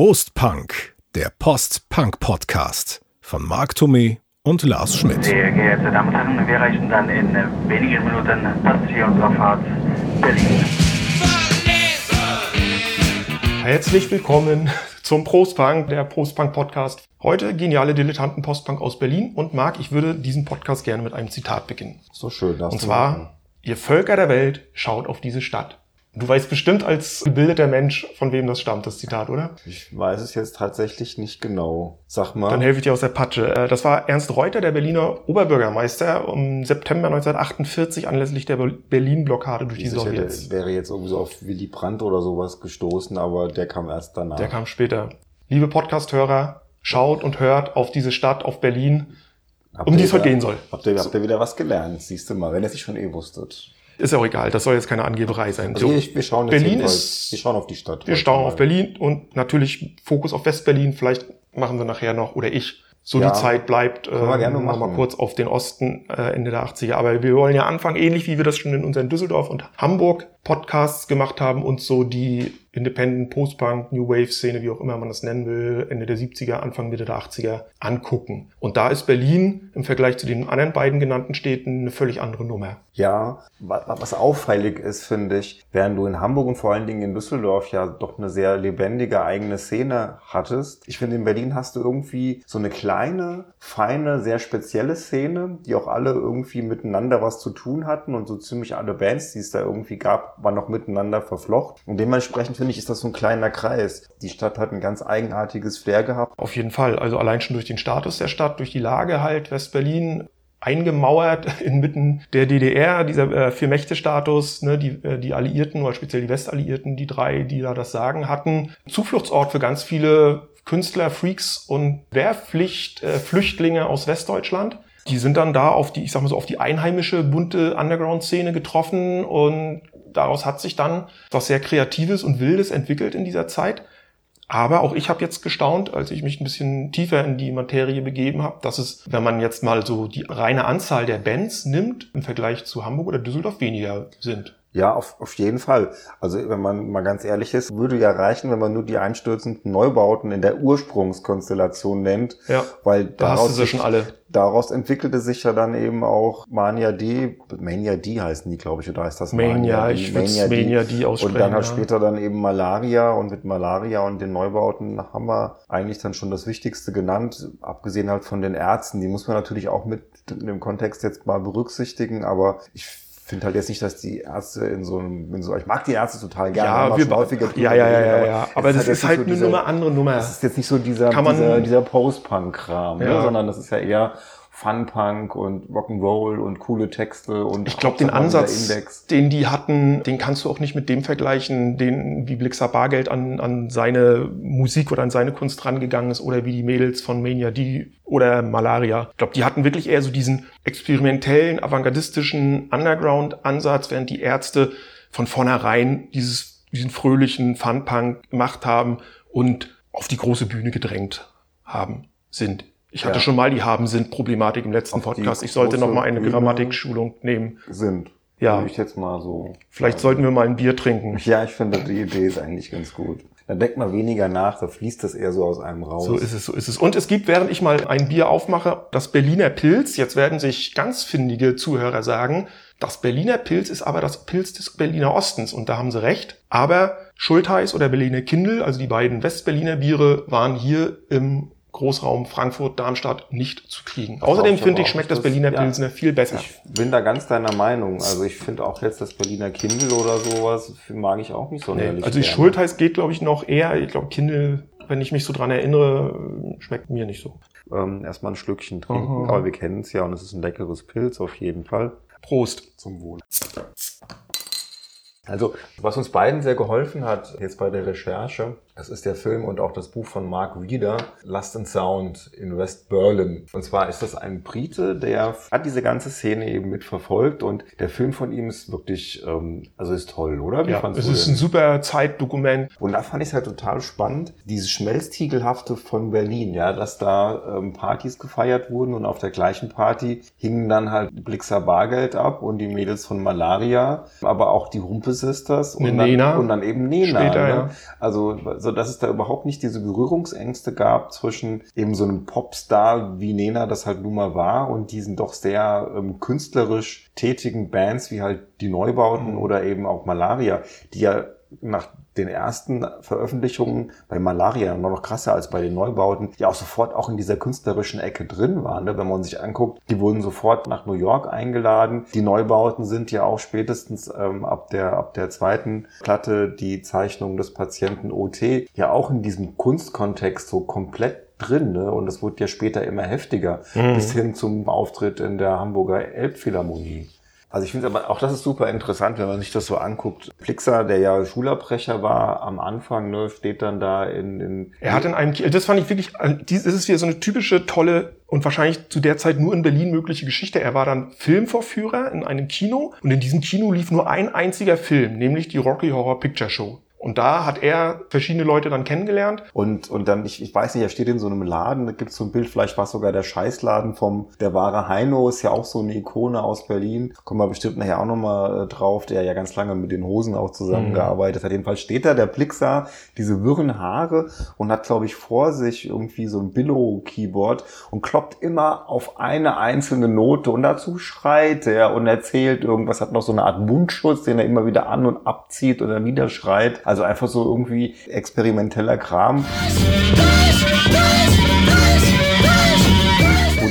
Prostpunk, der Post-Punk-Podcast von Marc Thomé und Lars Schmidt. Sehr geehrte Damen und Herren, wir erreichen dann in wenigen Minuten das Ziel unserer Fahrt Berlin. Herzlich willkommen zum Prostpunk, der Prostpunk-Podcast. Heute geniale Dilettanten Postpunk aus Berlin und Marc, ich würde diesen Podcast gerne mit einem Zitat beginnen. So schön. Und zwar, ihr Völker der Welt, schaut auf diese Stadt. Du weißt bestimmt als gebildeter Mensch, von wem das stammt, das Zitat, oder? Ich weiß es jetzt tatsächlich nicht genau. Sag mal. Dann helfe ich dir aus der Patsche. Äh, Das war Ernst Reuter, der Berliner Oberbürgermeister, im September 1948 anlässlich der Berlin-Blockade durch die Ich hätte, Sowjets. wäre jetzt irgendwie so auf Willy Brandt oder sowas gestoßen, aber der kam erst danach. Der kam später. Liebe Podcast-Hörer, schaut und hört auf diese Stadt, auf Berlin, Habt um die es heute gehen soll. Habt ihr, habt ihr wieder was gelernt, siehst du mal, wenn ihr es nicht schon eh wusstet. Ist ja auch egal, das soll jetzt keine Angeberei sein. Also So. wir, wir schauen jetzt Berlin ist- wir schauen auf die Stadt. Wir schauen auf Berlin und natürlich Fokus auf Westberlin. Vielleicht machen wir nachher noch, oder ich, so Ja, die Zeit bleibt, äh, wir gerne mal machen. kurz auf den Osten äh, Ende der 80er. Aber wir wollen ja anfangen, ähnlich wie wir das schon in unseren Düsseldorf und Hamburg Podcasts gemacht haben, uns so die Independent, Post-Punk, New Wave-Szene, wie auch immer man das nennen will, Ende der 70er, Anfang, Mitte der 80er angucken. Und da ist Berlin im Vergleich zu den anderen beiden genannten Städten eine völlig andere Nummer. Ja, wa- was auffällig ist, finde ich, während du in Hamburg und vor allen Dingen in Düsseldorf ja doch eine sehr lebendige eigene Szene hattest. Ich finde, in Berlin hast du irgendwie so eine kleine, feine, sehr spezielle Szene, die auch alle irgendwie miteinander was zu tun hatten und so ziemlich alle Bands, die es da irgendwie gab, waren noch miteinander verflochten. Und dementsprechend finde ich, ist das so ein kleiner Kreis. Die Stadt hat ein ganz eigenartiges Flair gehabt. Auf jeden Fall. Also allein schon durch den Status der Stadt, durch die Lage halt, West-Berlin eingemauert inmitten der DDR, dieser äh, Vier-Mächte-Status, ne, die, äh, die Alliierten oder speziell die Westalliierten, die drei, die da das Sagen hatten. Zufluchtsort für ganz viele Künstler, Freaks und Wehrpflicht, äh, Flüchtlinge aus Westdeutschland. Die sind dann da auf die, ich sag mal so, auf die einheimische, bunte Underground-Szene getroffen und daraus hat sich dann was sehr Kreatives und Wildes entwickelt in dieser Zeit. Aber auch ich habe jetzt gestaunt, als ich mich ein bisschen tiefer in die Materie begeben habe, dass es, wenn man jetzt mal so die reine Anzahl der Bands nimmt, im Vergleich zu Hamburg oder Düsseldorf weniger sind. Ja, auf, auf jeden Fall. Also wenn man mal ganz ehrlich ist, würde ja reichen, wenn man nur die einstürzenden Neubauten in der Ursprungskonstellation nennt. Ja, weil Da du sie schon alle. daraus entwickelte sich ja dann eben auch Mania D, Mania D heißen die, glaube ich, oder heißt das Mania, D? ich würd's Mania D aussprechen, Und dann halt ja. später dann eben Malaria und mit Malaria und den Neubauten haben wir eigentlich dann schon das Wichtigste genannt, abgesehen halt von den Ärzten. Die muss man natürlich auch mit in dem Kontext jetzt mal berücksichtigen, aber ich finde halt jetzt nicht, dass die Ärzte in so einem, in so, ich mag die Ärzte total gerne. Ja, wir häufiger ja, ja, ja, ja, ja. Aber das jetzt ist halt eine andere Nummer. Das ist jetzt nicht so dieser, dieser, dieser Post-Punk-Kram, ne? sondern das ist ja eher Fun-Punk und Rock'n'Roll und coole Texte und Ich glaube, den Ansatz, Index. den die hatten, den kannst du auch nicht mit dem vergleichen, den wie Blixer Bargeld an, an seine Musik oder an seine Kunst rangegangen ist oder wie die Mädels von Mania die oder Malaria. Ich glaube, die hatten wirklich eher so diesen experimentellen, avantgardistischen Underground-Ansatz, während die Ärzte von vornherein dieses, diesen fröhlichen Fun-Punk gemacht haben und auf die große Bühne gedrängt haben, sind. Ich hatte Ja. schon mal die Haben-Sind-Problematik im letzten Auf Podcast. Ich sollte noch mal eine Bühne. Grammatikschulung nehmen. sind. Ja. Ich jetzt mal so. Vielleicht sollten wir mal ein Bier trinken. Ja, ich finde, die Idee ist eigentlich ganz gut. Da denkt man weniger nach, da fließt das eher so aus einem raus. So ist es, so ist es. Und es gibt, während ich mal ein Bier aufmache, das Berliner Pilz. Jetzt werden sich ganz findige Zuhörer sagen, das Berliner Pilz ist aber das Pilz des Berliner Ostens. Und da haben sie recht. Aber Schultheiß oder Berliner Kindl, also die beiden Westberliner Biere, waren hier im Großraum Frankfurt, Darmstadt nicht zu kriegen. Außerdem ich finde ich, schmeckt dass das Berliner das- ja. Pilsner viel besser. Ich bin da ganz deiner Meinung. Also ich finde auch jetzt das Berliner Kindle oder sowas mag ich auch nicht so Nee, also die Schultheiß geht, glaube ich, noch eher. Ich glaube, Kindl, wenn ich mich so dran erinnere, schmeckt mir nicht so. Ähm, erstmal ein Schlückchen trinken, Mhm. aber wir kennen es ja und es ist ein leckeres Pilz auf jeden Fall. Prost. Zum Wohl. Also, was uns beiden sehr geholfen hat, jetzt bei der Recherche, das ist der Film und auch das Buch von Mark Reeder, Lust and Sound in West Berlin. Und zwar ist das ein Brite, der hat diese ganze Szene eben mitverfolgt und der Film von ihm ist wirklich, ähm, also ist toll, oder? Wie Ja, es ist den? ein super Zeitdokument. Und da fand ich es halt total spannend, dieses Schmelztiegelhafte von Berlin, ja, dass da ähm, Partys gefeiert wurden und auf der gleichen Party hingen dann halt Blixer Bargeld ab und die Mädels von Malaria, aber auch die Rumpe Sisters und, dann, und dann eben Nena. Später, ne? ja. Also so also dass es da überhaupt nicht diese Berührungsängste gab zwischen eben so einem Popstar wie Nena das halt nun mal war und diesen doch sehr ähm, künstlerisch tätigen Bands wie halt die Neubauten mhm. oder eben auch Malaria, die ja nach den ersten Veröffentlichungen bei Malaria noch krasser als bei den Neubauten, die auch sofort auch in dieser künstlerischen Ecke drin waren. Ne? Wenn man sich anguckt, die wurden sofort nach New York eingeladen. Die Neubauten sind ja auch spätestens ähm, ab der ab der zweiten Platte die Zeichnung des Patienten OT ja auch in diesem Kunstkontext so komplett drin. Ne? Und es wurde ja später immer heftiger, mhm. bis hin zum Auftritt in der Hamburger Elbphilharmonie. Also ich finde aber auch das ist super interessant, wenn man sich das so anguckt. Plixer, der ja Schulabbrecher war am Anfang, ne, steht dann da in, in Er hat in einem, das fand ich wirklich, das ist wieder so eine typische tolle und wahrscheinlich zu der Zeit nur in Berlin mögliche Geschichte. Er war dann Filmvorführer in einem Kino und in diesem Kino lief nur ein einziger Film, nämlich die Rocky Horror Picture Show. Und da hat er verschiedene Leute dann kennengelernt. Und, und dann, ich, ich weiß nicht, er steht in so einem Laden, da gibt es so ein Bild, vielleicht war es sogar der Scheißladen vom, der wahre Heino, ist ja auch so eine Ikone aus Berlin. Kommen wir bestimmt nachher auch nochmal äh, drauf, der ja ganz lange mit den Hosen auch zusammengearbeitet mhm. hat. Jedenfalls steht da der Blixer, diese wirren Haare und hat, glaube ich, vor sich irgendwie so ein Billow-Keyboard und kloppt immer auf eine einzelne Note und dazu schreit er und erzählt irgendwas, hat noch so eine Art Mundschutz, den er immer wieder an und abzieht und dann wieder schreit. Also einfach so irgendwie experimenteller Kram. Wo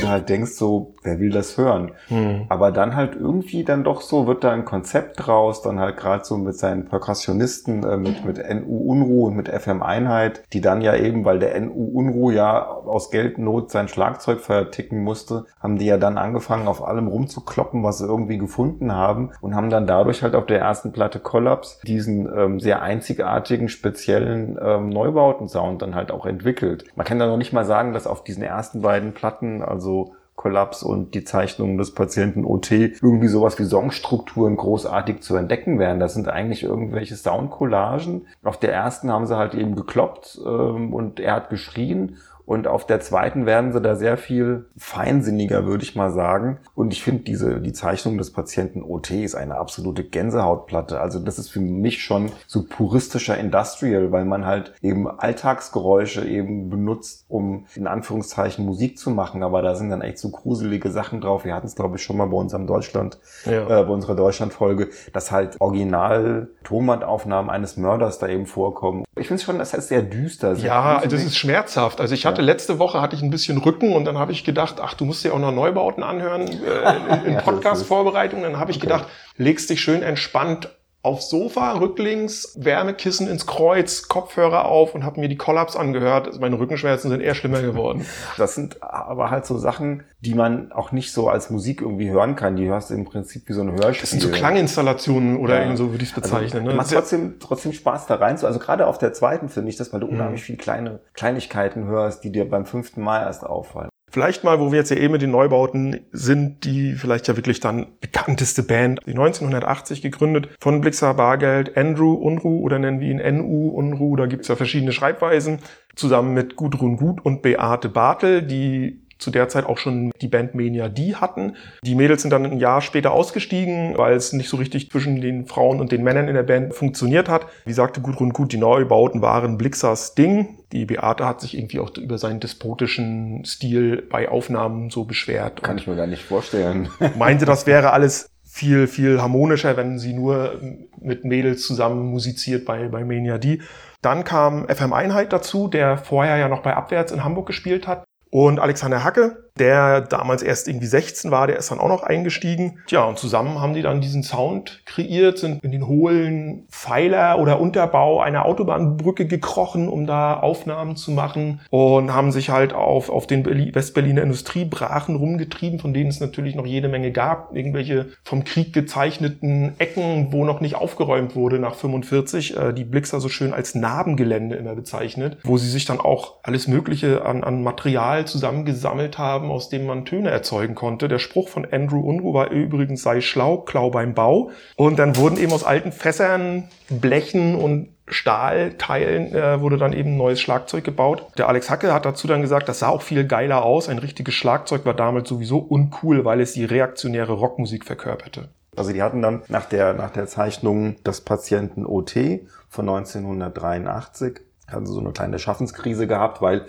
du halt denkst so, wer will das hören? Hm. Aber dann halt irgendwie dann doch so, wird da ein Konzept draus, dann halt gerade so mit seinen Perkussionisten, äh, mit, mit NU Unruh und mit FM Einheit, die dann ja eben, weil der NU Unruh ja aus Geldnot sein Schlagzeug verticken musste, haben die ja dann angefangen, auf allem rumzukloppen, was sie irgendwie gefunden haben und haben dann dadurch halt auf der ersten Platte Collapse diesen ähm, sehr einzigartigen, speziellen ähm, Neubauten-Sound dann halt auch entwickelt. Man kann da noch nicht mal sagen, dass auf diesen ersten beiden Platten, also Kollaps und die Zeichnungen des Patienten OT irgendwie sowas wie Songstrukturen großartig zu entdecken wären. Das sind eigentlich irgendwelche Soundcollagen. Auf der ersten haben sie halt eben gekloppt ähm, und er hat geschrien und auf der zweiten werden sie da sehr viel feinsinniger, würde ich mal sagen. Und ich finde diese, die Zeichnung des Patienten OT ist eine absolute Gänsehautplatte. Also das ist für mich schon so puristischer Industrial, weil man halt eben Alltagsgeräusche eben benutzt, um in Anführungszeichen Musik zu machen. Aber da sind dann echt so gruselige Sachen drauf. Wir hatten es, glaube ich, schon mal bei unserem Deutschland, ja. äh, bei unserer Deutschlandfolge, dass halt original Tonbandaufnahmen eines Mörders da eben vorkommen. Ich finde es schon, das heißt sehr düster. Sehr ja, das ist schmerzhaft. Also ich hatte hatte letzte Woche hatte ich ein bisschen Rücken und dann habe ich gedacht, ach, du musst dir auch noch Neubauten anhören äh, in, in ja, Podcast-Vorbereitung. Dann habe ich okay. gedacht, legst dich schön entspannt aufs Sofa, rücklings, Wärmekissen ins Kreuz, Kopfhörer auf und habe mir die Kollaps angehört. Also meine Rückenschmerzen sind eher schlimmer geworden. Das sind aber halt so Sachen, die man auch nicht so als Musik irgendwie hören kann. Die hörst du im Prinzip wie so ein Hörspiel. Das sind so Klanginstallationen oder ja. so würde ich es also bezeichnen. Also, ne? Macht trotzdem, trotzdem Spaß da rein. Also gerade auf der zweiten finde ich das, weil du mhm. unheimlich viele kleine Kleinigkeiten hörst, die dir beim fünften Mal erst auffallen. Vielleicht mal, wo wir jetzt ja eh mit den Neubauten sind, die vielleicht ja wirklich dann bekannteste Band, die 1980 gegründet von Blixer Bargeld, Andrew Unruh oder nennen wir ihn NU Unruh, da gibt's ja verschiedene Schreibweisen, zusammen mit Gudrun Gut und Beate Bartel, die zu der Zeit auch schon die Band Mania D hatten. Die Mädels sind dann ein Jahr später ausgestiegen, weil es nicht so richtig zwischen den Frauen und den Männern in der Band funktioniert hat. Wie sagte Gudrun Gut, die Neubauten waren Blixers Ding. Die Beate hat sich irgendwie auch über seinen despotischen Stil bei Aufnahmen so beschwert. Kann ich mir gar nicht vorstellen. Meinte, das wäre alles viel, viel harmonischer, wenn sie nur mit Mädels zusammen musiziert bei, bei Mania D. Dann kam FM Einheit dazu, der vorher ja noch bei Abwärts in Hamburg gespielt hat. Und Alexander Hacke, der damals erst irgendwie 16 war, der ist dann auch noch eingestiegen. Tja, und zusammen haben die dann diesen Sound kreiert, sind in den hohlen Pfeiler oder Unterbau einer Autobahnbrücke gekrochen, um da Aufnahmen zu machen und haben sich halt auf, auf den Westberliner Industriebrachen rumgetrieben, von denen es natürlich noch jede Menge gab. Irgendwelche vom Krieg gezeichneten Ecken, wo noch nicht aufgeräumt wurde nach 45, äh, die Blixer so schön als Narbengelände immer bezeichnet, wo sie sich dann auch alles Mögliche an, an Material zusammengesammelt haben, haben, aus dem man Töne erzeugen konnte. Der Spruch von Andrew Unruh war übrigens, sei schlau, klau beim Bau. Und dann wurden eben aus alten Fässern, Blechen und Stahlteilen äh, wurde dann eben ein neues Schlagzeug gebaut. Der Alex Hacke hat dazu dann gesagt, das sah auch viel geiler aus. Ein richtiges Schlagzeug war damals sowieso uncool, weil es die reaktionäre Rockmusik verkörperte. Also die hatten dann nach der, nach der Zeichnung des Patienten OT von 1983 haben so eine kleine Schaffenskrise gehabt, weil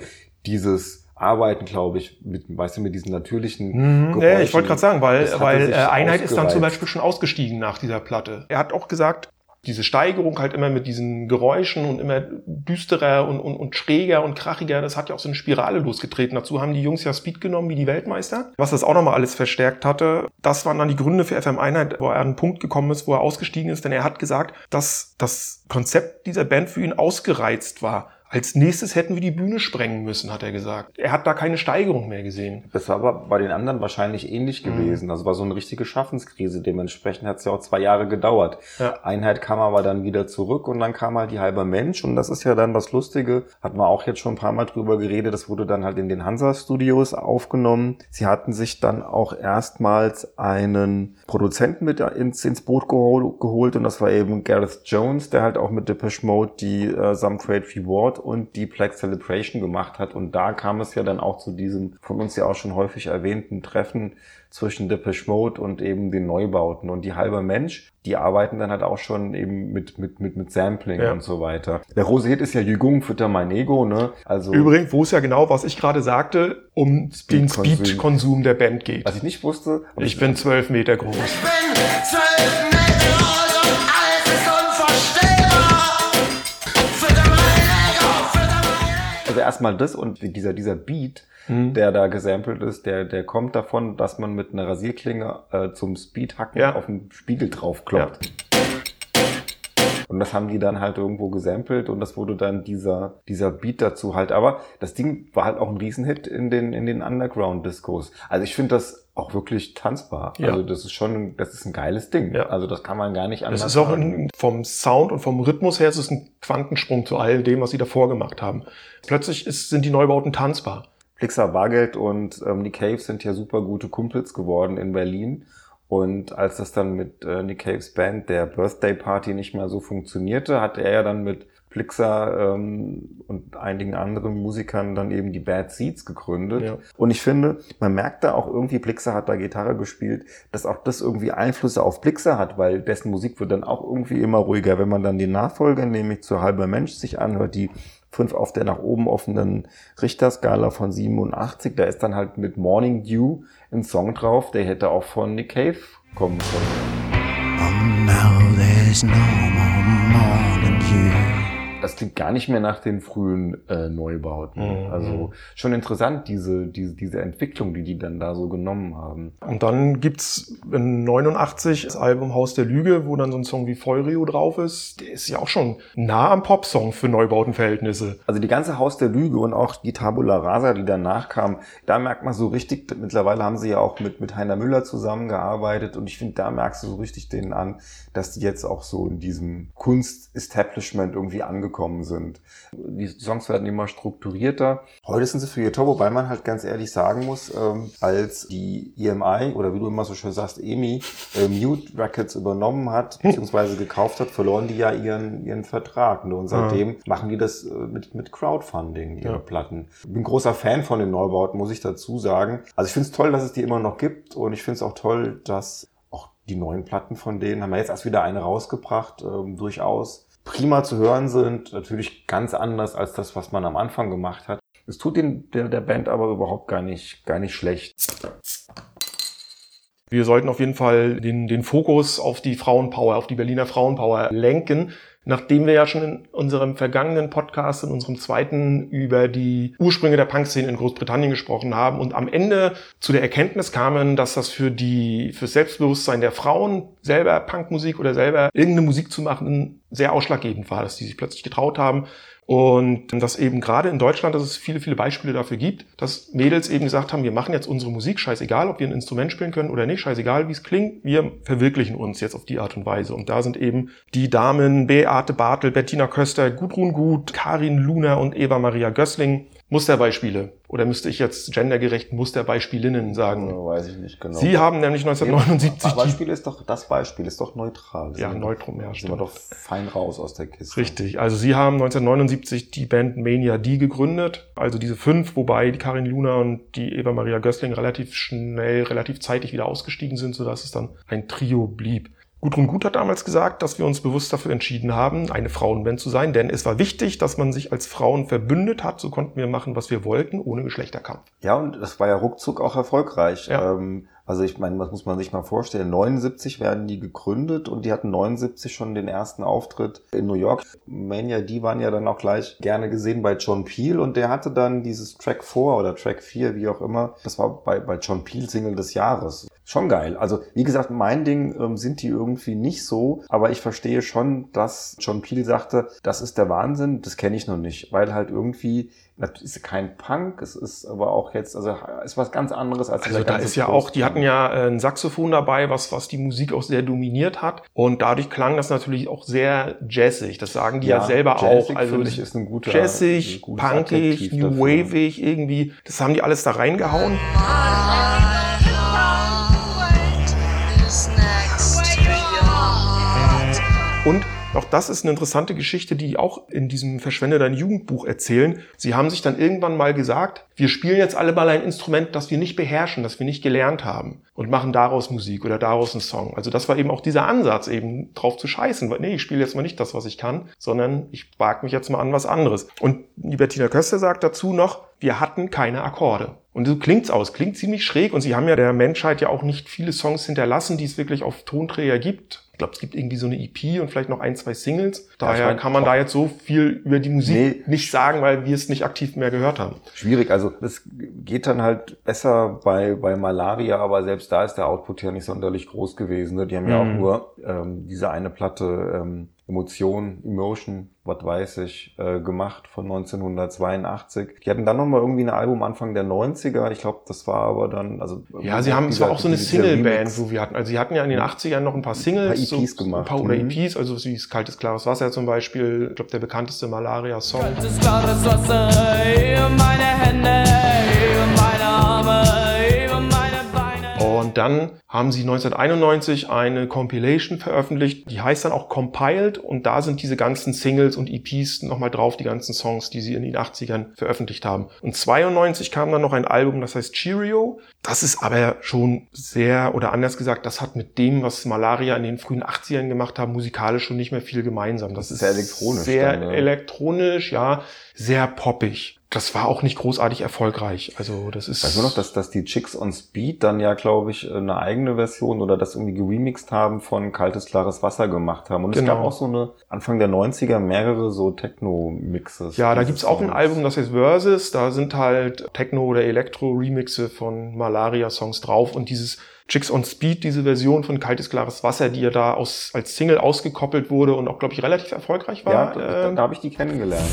dieses Arbeiten, glaube ich, mit, weißt du, mit diesen natürlichen mhm, Ja, ich wollte gerade sagen, weil, weil äh, Einheit ist dann zum. Beispiel schon ausgestiegen nach dieser Platte. Er hat auch gesagt, diese Steigerung halt immer mit diesen Geräuschen und immer düsterer und, und, und schräger und krachiger, das hat ja auch so eine Spirale losgetreten. Dazu haben die Jungs ja Speed genommen wie die Weltmeister. Was das auch nochmal alles verstärkt hatte, das waren dann die Gründe für FM Einheit, wo er an einen Punkt gekommen ist, wo er ausgestiegen ist, denn er hat gesagt, dass das Konzept dieser Band für ihn ausgereizt war. Als nächstes hätten wir die Bühne sprengen müssen, hat er gesagt. Er hat da keine Steigerung mehr gesehen. Das war aber bei den anderen wahrscheinlich ähnlich Mhm. gewesen. Das war so eine richtige Schaffenskrise. Dementsprechend hat es ja auch zwei Jahre gedauert. Ja. Einheit kam aber dann wieder zurück und dann kam halt die halbe Mensch. Und das ist ja dann das Lustige. Hat man auch jetzt schon ein paar Mal drüber geredet. Das wurde dann halt in den Hansa-Studios aufgenommen. Sie hatten sich dann auch erstmals einen Produzenten mit ins, ins Boot gehol geholt. Und das war eben Gareth Jones, der halt auch mit Depeche Mode die äh, Some Trade Reward und die Black Celebration gemacht hat. Und da kam es ja dann auch zu diesem von uns ja auch schon häufig erwähnten Treffen zwischen Depeche Mode und eben den Neubauten. Und die halbe Mensch, die arbeiten dann halt auch schon eben mit, mit, mit, mit Sampling Ja. und so weiter. Der große Hit ist ja Jügung, fütter mein Ego, ne? Also, Übrigens, wo es ja genau, was ich gerade sagte, um den Speedkonsum. Der Band geht. was ich nicht wusste, Ich bin zwölf Meter groß. bin zwölf erstmal das und dieser, dieser Beat, Mhm. der da gesampelt ist, der, der kommt davon, dass man mit einer Rasierklinge äh, zum Speedhacken Ja. auf den Spiegel draufkloppt. Und das haben die dann halt irgendwo gesampelt und das wurde dann dieser, dieser Beat dazu halt. Aber das Ding war halt auch ein Riesenhit in den, in den Underground-Discos. Also ich finde das auch wirklich tanzbar. Ja. Also das ist schon, das ist ein geiles Ding. Ja. Also das kann man gar nicht anders Es ist auch ein, vom Sound und vom Rhythmus her es ist ein Quantensprung zu all dem, was sie davor gemacht haben. Plötzlich ist, sind die Neubauten tanzbar. Flixer Bargeld und ähm, Nick Cave sind ja super gute Kumpels geworden in Berlin. Und als das dann mit äh, Nick Caves Band, der Birthday Party, nicht mehr so funktionierte, hat er ja dann mit Flixer ähm, und einigen anderen Musikern dann eben die Bad Seeds gegründet. Ja. Und ich finde, man merkt da auch irgendwie, Blixer hat da Gitarre gespielt, dass auch das irgendwie Einflüsse auf Blixer hat, weil dessen Musik wird dann auch irgendwie immer ruhiger. Wenn man dann den Nachfolger, nämlich zu Halber Mensch, sich anhört, die fünf auf der nach oben offenen Richterskala von 87, da ist dann halt mit Morning Dew ein Song drauf, der hätte auch von Nick Cave kommen können. Oh, now there's no more morning dew. Das klingt gar nicht mehr nach den frühen äh, Neubauten. Mhm. Also schon interessant, diese, diese, diese Entwicklung, die die dann da so genommen haben. Und dann gibt's in 89 das Album Haus der Lüge, wo dann so ein Song wie Feurio drauf ist. Der ist ja auch schon nah am Popsong für Neubautenverhältnisse. Also die ganze Haus der Lüge und auch die Tabula Rasa, die danach kam, da merkt man so richtig, mittlerweile haben sie ja auch mit, mit Heiner Müller zusammengearbeitet und ich finde, da merkst du so richtig denen an, dass die jetzt auch so in diesem Kunst-Establishment irgendwie angekommen sind. Die Songs werden immer strukturierter. Heute sind sie für ihr Tor, wobei man halt ganz ehrlich sagen muss, ähm, als die EMI oder wie du immer so schön sagst, EMI, äh, Mute Records übernommen hat, beziehungsweise gekauft hat, verloren die ja ihren, ihren Vertrag. Ne? Und seitdem machen die das äh, mit, mit Crowdfunding, ihre Ja. Platten. Ich bin großer Fan von den Neubauten, muss ich dazu sagen. Also ich finde es toll, dass es die immer noch gibt und ich finde es auch toll, dass auch die neuen Platten von denen, haben wir jetzt erst wieder eine rausgebracht, ähm, durchaus prima zu hören sind. Natürlich ganz anders als das, was man am Anfang gemacht hat. Es tut den, der, der Band aber überhaupt gar nicht, gar nicht schlecht. Wir sollten auf jeden Fall den, den Fokus auf die Frauenpower, auf die Berliner Frauenpower lenken. Nachdem wir ja schon in unserem vergangenen Podcast, in unserem zweiten, über die Ursprünge der Punkszene in Großbritannien gesprochen haben und am Ende zu der Erkenntnis kamen, dass das für die, für das Selbstbewusstsein der Frauen, selber Punkmusik oder selber irgendeine Musik zu machen, sehr ausschlaggebend war, dass die sich plötzlich getraut haben, und dass eben gerade in Deutschland, dass es viele, viele Beispiele dafür gibt, dass Mädels eben gesagt haben, wir machen jetzt unsere Musik, scheißegal, ob wir ein Instrument spielen können oder nicht, scheißegal, wie es klingt, wir verwirklichen uns jetzt auf die Art und Weise. Und da sind eben die Damen Beate Bartel, Bettina Köster, Gudrun Gut, Karin Luner und Eva Maria Gößling Musterbeispiele. Oder müsste ich jetzt gendergerecht Musterbeispielinnen sagen? weiß ich nicht genau. Sie haben nämlich 1979 Das Beispiel ist doch, das Beispiel ist doch neutral. Ja, neutrum, doch- ja, Sind wir stimmt. doch fein raus aus der Kiste. Richtig. Also sie haben 1979 die Band Mania D gegründet. Also diese fünf, wobei die Karin Luna und die Eva Maria Gößling relativ schnell, relativ zeitig wieder ausgestiegen sind, sodass es dann ein Trio blieb. Gudrun Gut hat damals gesagt, dass wir uns bewusst dafür entschieden haben, eine Frauenband zu sein, denn es war wichtig, dass man sich als Frauen verbündet hat. So konnten wir machen, was wir wollten, ohne Geschlechterkampf. Ja, und das war ja ruckzuck auch erfolgreich. Ja. Ähm, also ich meine, das muss man sich mal vorstellen. 79 werden die gegründet und die hatten 79 schon den ersten Auftritt in New York. Mania, die waren ja dann auch gleich gerne gesehen bei John Peel und der hatte dann dieses Track 4 oder Track 4, wie auch immer. Das war bei, bei John Peel Single des Jahres. Schon geil. Also wie gesagt, mein Ding ähm, sind die irgendwie nicht so, aber ich verstehe schon, dass John Peel sagte, das ist der Wahnsinn, das kenne ich noch nicht, weil halt irgendwie das ist kein Punk, es ist aber auch jetzt, also ist was ganz anderes als Also da ist ja auch, die hatten ja äh, ein Saxophon dabei, was, was die Musik auch sehr dominiert hat. Und dadurch klang das natürlich auch sehr jazzig. Das sagen die ja, selber jazzig, auch. Also finde ich, ist ein guter, jazzig, ein punkig, new wavig irgendwie. Das haben die alles da reingehauen. Und auch das ist eine interessante Geschichte, die auch in diesem Verschwende dein Jugendbuch erzählen. Sie haben sich dann irgendwann mal gesagt, wir spielen jetzt alle mal ein Instrument, das wir nicht beherrschen, das wir nicht gelernt haben und machen daraus Musik oder daraus einen Song. Also das war eben auch dieser Ansatz, eben drauf zu scheißen. Weil, nee, ich spiele jetzt mal nicht das, was ich kann, sondern ich wage mich jetzt mal an was anderes. Und die Bettina Köster sagt dazu noch, wir hatten keine Akkorde. Und so klingt's aus, klingt ziemlich schräg. Und sie haben ja der Menschheit ja auch nicht viele Songs hinterlassen, die es wirklich auf Tonträger gibt. Ich glaube, es gibt irgendwie so eine EP und vielleicht noch ein, zwei Singles. Daher meine, kann man da jetzt so viel über die Musik Nee. nicht sagen, weil wir es nicht aktiv mehr gehört haben. Schwierig, also das geht dann halt besser bei, bei Malaria, aber selbst da ist der Output ja nicht sonderlich groß gewesen. Ne? Die haben ja auch Mhm. nur ähm, diese eine Platte ähm, Emotion, Emotion, was weiß ich, äh, gemacht von 1982. Die hatten dann nochmal irgendwie ein Album Anfang der 90er. Ich glaube, das war aber dann, also Ja, sie haben, es war auch so eine Single-Band, wo wir hatten. Also sie hatten ja in den 80ern noch ein paar Singles. Ein paar EPs so, gemacht. Ein paar oder Mhm. EPs, also wie es Kaltes, Klares Wasser zum Beispiel. Ich glaube, der bekannteste Malaria-Song. Das klares Wasser meine Hände, meine Arme. Und dann haben sie 1991 eine Compilation veröffentlicht, die heißt dann auch Compiled und da sind diese ganzen Singles und EPs nochmal drauf, die ganzen Songs, die sie in den 80ern veröffentlicht haben. Und 92 kam dann noch ein Album, das heißt Cheerio. Das ist aber schon sehr, oder anders gesagt, das hat mit dem, was Malaria in den frühen 80ern gemacht haben, musikalisch schon nicht mehr viel gemeinsam. Das, ist sehr elektronisch Sehr dann, ne? elektronisch, ja, sehr poppig. Das war auch nicht großartig erfolgreich. Also das ist. Weißt du noch, dass, dass die Chicks on Speed dann ja, glaube ich, eine eigene Version oder das irgendwie geremixed haben von Kaltes, Klares Wasser gemacht haben. Und es Genau. gab auch so eine, Anfang der 90er, mehrere so Techno-Mixes. Ja, da gibt's auch ein. Album, das heißt Versus. Da sind halt Techno- oder Elektro-Remixe von Malaria-Songs drauf. Und dieses Chicks on Speed, diese Version von Kaltes, Klares Wasser, die ja da aus, als Single ausgekoppelt wurde und auch, glaube ich, relativ erfolgreich Ja, war. da, da, da habe ich die kennengelernt.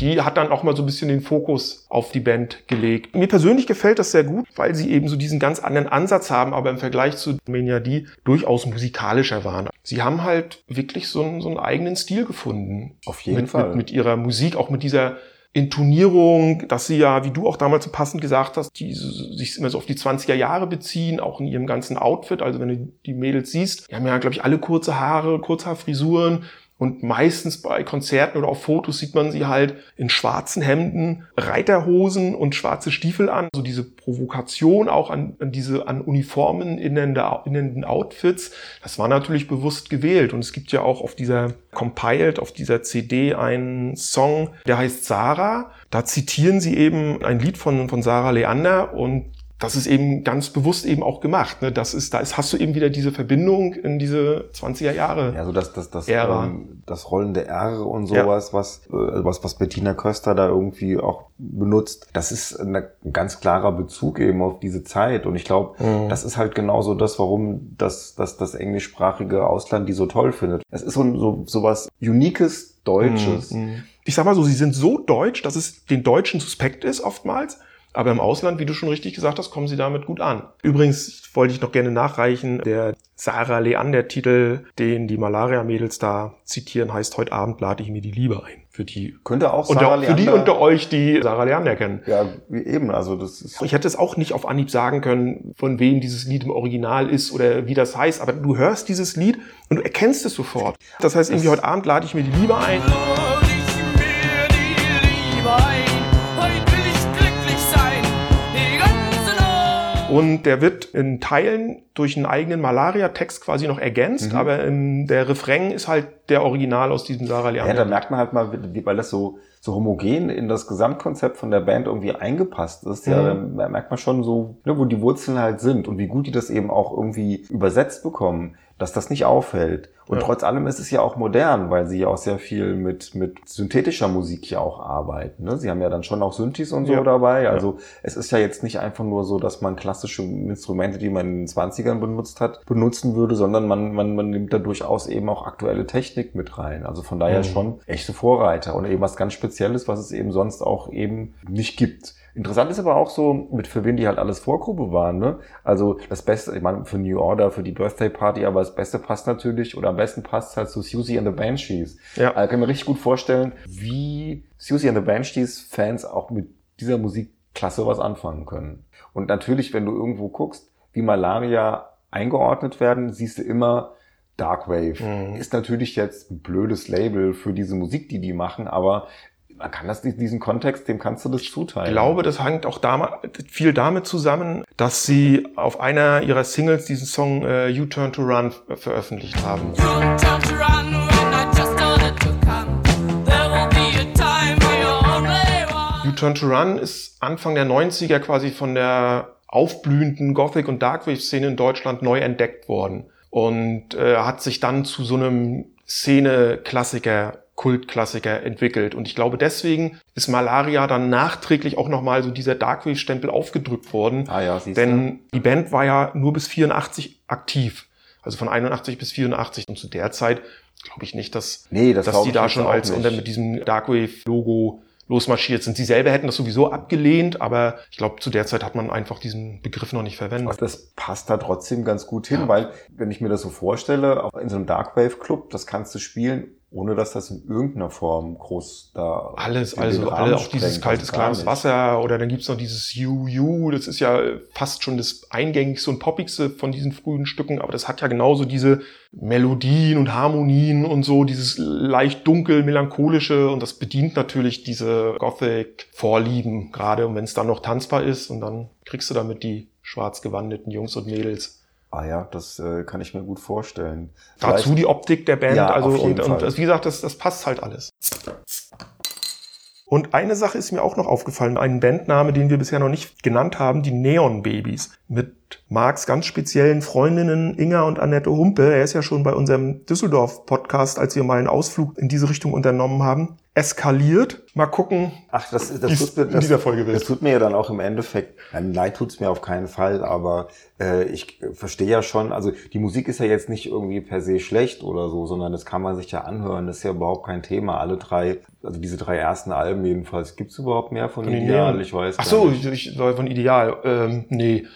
Die hat dann auch mal so ein bisschen den Fokus auf die Band gelegt. Mir persönlich gefällt das sehr gut, weil sie eben so diesen ganz anderen Ansatz haben, aber im Vergleich zu Menia D durchaus musikalischer waren. Sie haben halt wirklich so einen, so einen eigenen Stil gefunden. Auf jeden mit, Fall. Mit, mit ihrer Musik, auch mit dieser Intonierung, dass sie ja, wie du auch damals so passend gesagt hast, die sich immer so auf die 20er Jahre beziehen, auch in ihrem ganzen Outfit. Also wenn du die Mädels siehst, die haben ja, glaube ich, alle kurze Haare, Kurzhaarfrisuren. Und meistens bei Konzerten oder auf Fotos sieht man sie halt in schwarzen Hemden, Reiterhosen und schwarze Stiefel an. So diese Provokation auch an, an diese an Uniformen innende, innenden Outfits, das war natürlich bewusst gewählt. Und es gibt ja auch auf dieser Compiled, auf dieser CD einen Song, der heißt Sarah. Da zitieren sie eben ein Lied von, von Sarah Leander und das ist eben ganz bewusst eben auch gemacht. Ne? Das ist, da ist, hast du eben wieder diese Verbindung in diese 20er Jahre. Ja, so das, das, das, Ära. ähm, das rollende R und sowas, was, äh, was, was Bettina Köster da irgendwie auch benutzt, das ist ein ganz klarer Bezug eben auf diese Zeit. Und ich glaube, Mhm. das ist halt genauso das, warum das, das, das englischsprachige Ausland die so toll findet. Es ist so, so, so was Uniques Deutsches. Mhm. Ich sag mal so, sie sind so deutsch, dass es den Deutschen suspekt ist oftmals. Aber im Ausland, wie du schon richtig gesagt hast, kommen sie damit gut an. Übrigens wollte ich noch gerne nachreichen, der Sarah Leander-Titel, den die Malaria-Mädels da zitieren, heißt Heute Abend lade ich mir die Liebe ein. Für die, Könnte auch Sarah unter, für die Leander- unter euch, die Sarah Leander kennen. Ja, wie eben, also das ist. Ich hätte es auch nicht auf Anhieb sagen können, von wem dieses Lied im Original ist oder wie das heißt, aber du hörst dieses Lied und du erkennst es sofort. Das heißt, irgendwie heute Abend lade ich mir die Liebe ein. Und der wird in Teilen durch einen eigenen Malaria-Text quasi noch ergänzt, Mhm. aber in, der Refrain ist halt der Original aus diesem Sarah Ja, Leander. da merkt man halt mal, wie, weil das so, so homogen in das Gesamtkonzept von der Band irgendwie eingepasst ist. Ja, Mhm. da merkt man schon so, ne, wo die Wurzeln halt sind und wie gut die das eben auch irgendwie übersetzt bekommen, dass das nicht auffällt. Und Ja. trotz allem ist es ja auch modern, weil sie ja auch sehr viel mit, mit synthetischer Musik ja auch arbeiten. Ne? Sie haben ja dann schon auch Synthes und so Ja. dabei. Ja. Also es ist ja jetzt nicht einfach nur so, dass man klassische Instrumente, die man in den 20ern benutzt hat, benutzen würde, sondern man, man, man nimmt da durchaus eben auch aktuelle Technik mit rein. Also von daher Mhm. schon echte Vorreiter und eben was ganz Spezielles, was es eben sonst auch eben nicht gibt. Interessant ist aber auch so, mit für wen die halt alles Vorgruppe waren. Ne? Also das Beste, ich meine, für New Order, für die Birthday Party, aber das Beste passt natürlich, oder am besten passt halt zu Susie and the Banshees. Ja. Also kann mir richtig gut vorstellen, wie Susie and the Banshees Fans auch mit dieser Musikklasse was anfangen können. Und natürlich, wenn du irgendwo guckst, wie Malaria eingeordnet werden, siehst du immer Darkwave. Mhm. Ist natürlich jetzt ein blödes Label für diese Musik, die die machen, aber man kann das, diesen Kontext, dem kannst du das zuteilen. Ich glaube, das hängt auch damit, viel damit zusammen, dass sie auf einer ihrer Singles diesen Song äh, You Turn to Run veröffentlicht haben. You Turn to Run ist Anfang der 90er quasi von der aufblühenden Gothic- und Darkwave-Szene in Deutschland neu entdeckt worden und äh, hat sich dann zu so einem Szene-Klassiker, Kultklassiker entwickelt. Und ich glaube, deswegen ist Malaria dann nachträglich auch nochmal so dieser Darkwave-Stempel aufgedrückt worden. Ah ja, siehst du. Denn die Band war ja nur bis 84 aktiv. Also von 81 bis 84. Und zu der Zeit glaube ich nicht, dass, Nee, das dass die da schon als nicht. unter mit diesem Darkwave-Logo losmarschiert sind. Sie selber hätten das sowieso abgelehnt, aber ich glaube, zu der Zeit hat man einfach diesen Begriff noch nicht verwendet. Das passt da trotzdem ganz gut hin, weil wenn ich mir das so vorstelle, auch in so einem Darkwave-Club, das kannst du spielen, ohne dass das in irgendeiner Form groß da Alles, also alle, auch dieses kaltes, klares. Wasser oder dann gibt's noch dieses You-You, das ist ja fast schon das eingängigste und poppigste von diesen frühen Stücken, aber das hat ja genauso diese Melodien und Harmonien und so, dieses leicht dunkel, melancholische und das bedient natürlich diese Gothic-Vorlieben gerade und wenn es dann noch tanzbar ist und dann kriegst du damit die schwarz gewandeten Jungs und Mädels. Ah ja, das äh, kann ich mir gut vorstellen. Dazu Vielleicht- die Optik der Band, Ja, also und, und Fall. das, wie gesagt, das, das passt halt alles. Und eine Sache ist mir auch noch aufgefallen, ein Bandname, den wir bisher noch nicht genannt haben, die Neon Babies. Mit Marks ganz speziellen Freundinnen Inga und Annette Humpe. Er ist ja schon bei unserem Düsseldorf-Podcast, als wir mal einen Ausflug in diese Richtung unternommen haben, eskaliert. Mal gucken, Ach, das, das, tut mir, in das, dieser Folge das tut mir ja dann auch im Endeffekt, nein, leid tut's mir auf keinen Fall, aber äh, ich verstehe ja schon, also die Musik ist ja jetzt nicht irgendwie per se schlecht oder so, sondern das kann man sich ja anhören, das ist ja überhaupt kein Thema. Alle drei, also diese drei ersten Alben jedenfalls, gibt's überhaupt mehr von, Von Ideal? Neon. Ich weiß Ach so, ich, ich soll von Ideal. Ähm, nee.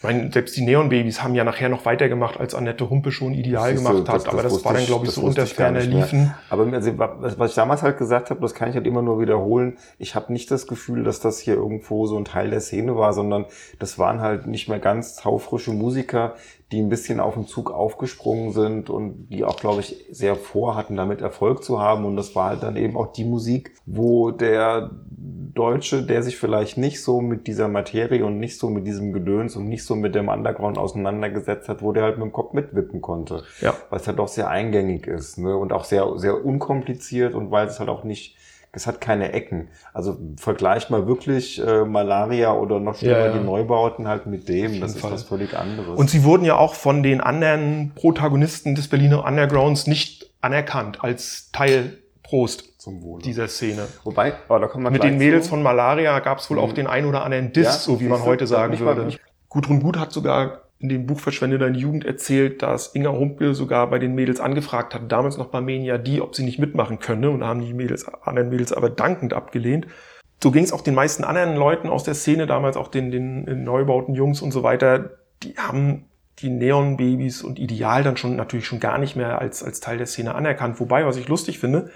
Ich meine, selbst die Neon Babys haben ja nachher noch weitergemacht, als Annette Humpe schon Ideal Siehst du, gemacht hat. aber das war dann, glaube ich, das so unter ferner liefen. Aber also, was was ich damals halt gesagt habe, das kann ich halt immer nur wiederholen. Ich habe nicht das Gefühl, dass das hier irgendwo so ein Teil der Szene war, sondern das waren halt nicht mehr ganz taufrische Musiker, die ein bisschen auf den Zug aufgesprungen sind und die auch, glaube ich, sehr vorhatten, damit Erfolg zu haben. Und das war halt dann eben auch die Musik, wo der Deutsche, der sich vielleicht nicht so mit dieser Materie und nicht so mit diesem Gedöns und nicht so mit dem Underground auseinandergesetzt hat, wo der halt mit dem Kopf mitwippen konnte Ja. weil es halt doch sehr eingängig ist ne? und auch sehr, sehr unkompliziert und weil es halt auch nicht, es hat keine Ecken. Also vergleich mal wirklich äh, Malaria oder noch schlimmer Ja, ja. die Neubauten halt mit dem, das ist Fall. was völlig anderes. Und sie wurden ja auch von den anderen Protagonisten des Berliner Undergrounds nicht anerkannt als Teil Prost zum Wohle. dieser Szene. Wobei, aber da kommen wir Mit den Mädels zu. von Malaria gab es wohl Mhm. auch den ein oder anderen Diss, Ja, so wie man heute sagen würde. ich- Gudrun Gut hat sogar in dem Buch Verschwende deine Jugend erzählt, dass Inga Humpe sogar bei den Mädels angefragt hat, damals noch bei Mania die, ob sie nicht mitmachen könne und haben die Mädels, anderen Mädels aber dankend abgelehnt. So ging es auch den meisten anderen Leuten aus der Szene, damals auch den, den Neubauten Jungs und so weiter, die haben die Neon-Babys und Ideal dann schon natürlich schon gar nicht mehr als, als Teil der Szene anerkannt. Wobei, was ich lustig finde,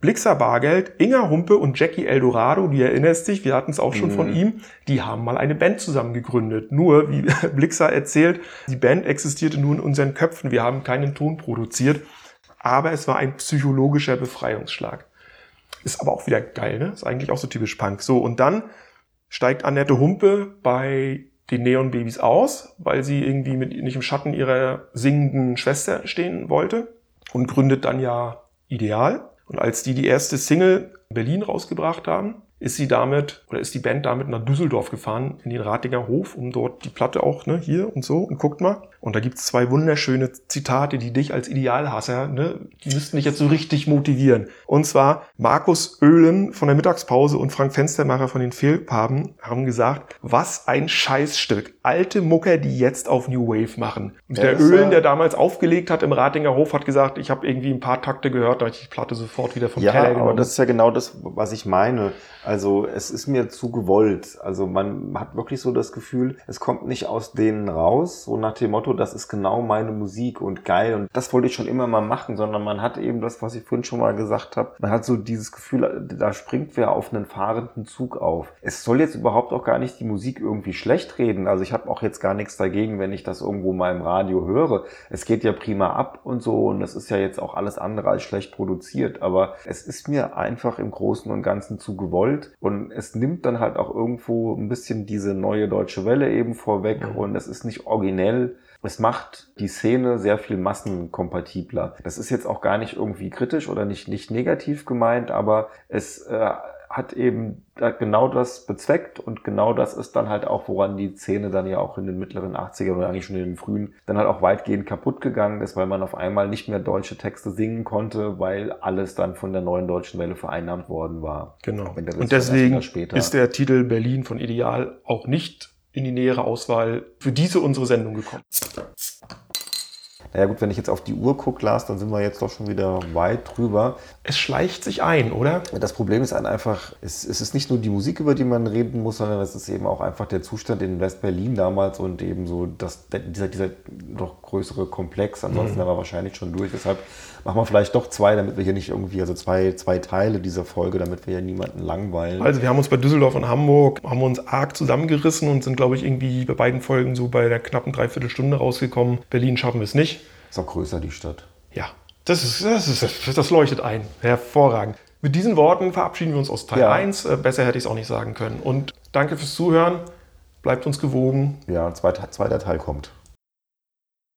Blixer Bargeld, Inga Humpe und Jackie Eldorado, die erinnerst dich, wir hatten es auch schon Mhm. von ihm, die haben mal eine Band zusammen gegründet. Nur, wie Blixer erzählt, die Band existierte nur in unseren Köpfen, wir haben keinen Ton produziert, aber es war ein psychologischer Befreiungsschlag. Ist aber auch wieder geil, ne? Ist eigentlich auch so typisch Punk. So, und dann steigt Annette Humpe bei den Neon-Babys aus, weil sie irgendwie mit, nicht im Schatten ihrer singenden Schwester stehen wollte und gründet dann ja Ideal. Und als die die erste Single in Berlin rausgebracht haben, ist sie damit oder ist die Band damit nach Düsseldorf gefahren in den Ratinger Hof, um dort die Platte auch ne, hier und so und guckt mal. Und da gibt's zwei wunderschöne Zitate, die dich als Idealhasser, ne, die müssten dich jetzt so richtig motivieren. Und zwar Markus Oehlen von der Mittagspause und Frank Fenstermacher von den Fehlpaben haben gesagt, was ein Scheißstück. Alte Mucker, die jetzt auf New Wave machen. Und Ja, der Öhlen, ja- der damals aufgelegt hat im Ratinger Hof, hat gesagt, ich habe irgendwie ein paar Takte gehört, da habe ich die Platte sofort wieder vom Ja, Teller aber genommen. das ist ja genau das, was ich meine. Also es ist mir zu gewollt. Also man hat wirklich so das Gefühl, es kommt nicht aus denen raus, so nach dem Motto, das ist genau meine Musik und geil. Und das wollte ich schon immer mal machen, sondern man hat eben das, was ich vorhin schon mal gesagt habe, man hat so dieses Gefühl, da springt wer auf einen fahrenden Zug auf. Es soll jetzt überhaupt auch gar nicht die Musik irgendwie schlecht reden. Also ich habe auch jetzt gar nichts dagegen, wenn ich das irgendwo mal im Radio höre. Es geht ja prima ab und so und es ist ja jetzt auch alles andere als schlecht produziert. Aber es ist mir einfach im Großen und Ganzen zu gewollt und es nimmt dann halt auch irgendwo ein bisschen diese neue deutsche Welle eben vorweg und es ist nicht originell. Es macht die Szene sehr viel massenkompatibler. Das ist jetzt auch gar nicht irgendwie kritisch oder nicht, nicht negativ gemeint, aber es äh, hat eben genau das bezweckt und genau das ist dann halt auch, woran die Szene dann ja auch in den mittleren 80ern oder eigentlich schon in den frühen dann halt auch weitgehend kaputt gegangen ist, weil man auf einmal nicht mehr deutsche Texte singen konnte, weil alles dann von der neuen deutschen Welle vereinnahmt worden war. Genau. Und deswegen ist der Titel Berlin von Ideal auch nicht in die nähere Auswahl für diese unsere Sendung gekommen. Naja gut, wenn ich jetzt auf die Uhr gucke, Lars, dann sind wir jetzt doch schon wieder weit drüber. Es schleicht sich ein, oder? Das Problem ist dann einfach, es, es ist nicht nur die Musik, über die man reden muss, sondern es ist eben auch einfach der Zustand in West-Berlin damals und eben so das, dieser, dieser noch größere Komplex. Ansonsten Mhm. wären wir wahrscheinlich schon durch. Deshalb machen wir vielleicht doch zwei, damit wir hier nicht irgendwie, also zwei, zwei Teile dieser Folge, damit wir ja niemanden langweilen. Also wir haben uns bei Düsseldorf und Hamburg, haben uns arg zusammengerissen und sind, glaube ich, irgendwie bei beiden Folgen so bei der knappen Dreiviertelstunde rausgekommen. Berlin schaffen wir es nicht. ist auch größer, die Stadt. Ja, das, ist, das, ist, das leuchtet ein. Hervorragend. Mit diesen Worten verabschieden wir uns aus Teil Ja. 1. Äh, Besser hätte ich es auch nicht sagen können. Und danke fürs Zuhören. Bleibt uns gewogen. Ja, zweiter, zweiter Teil kommt.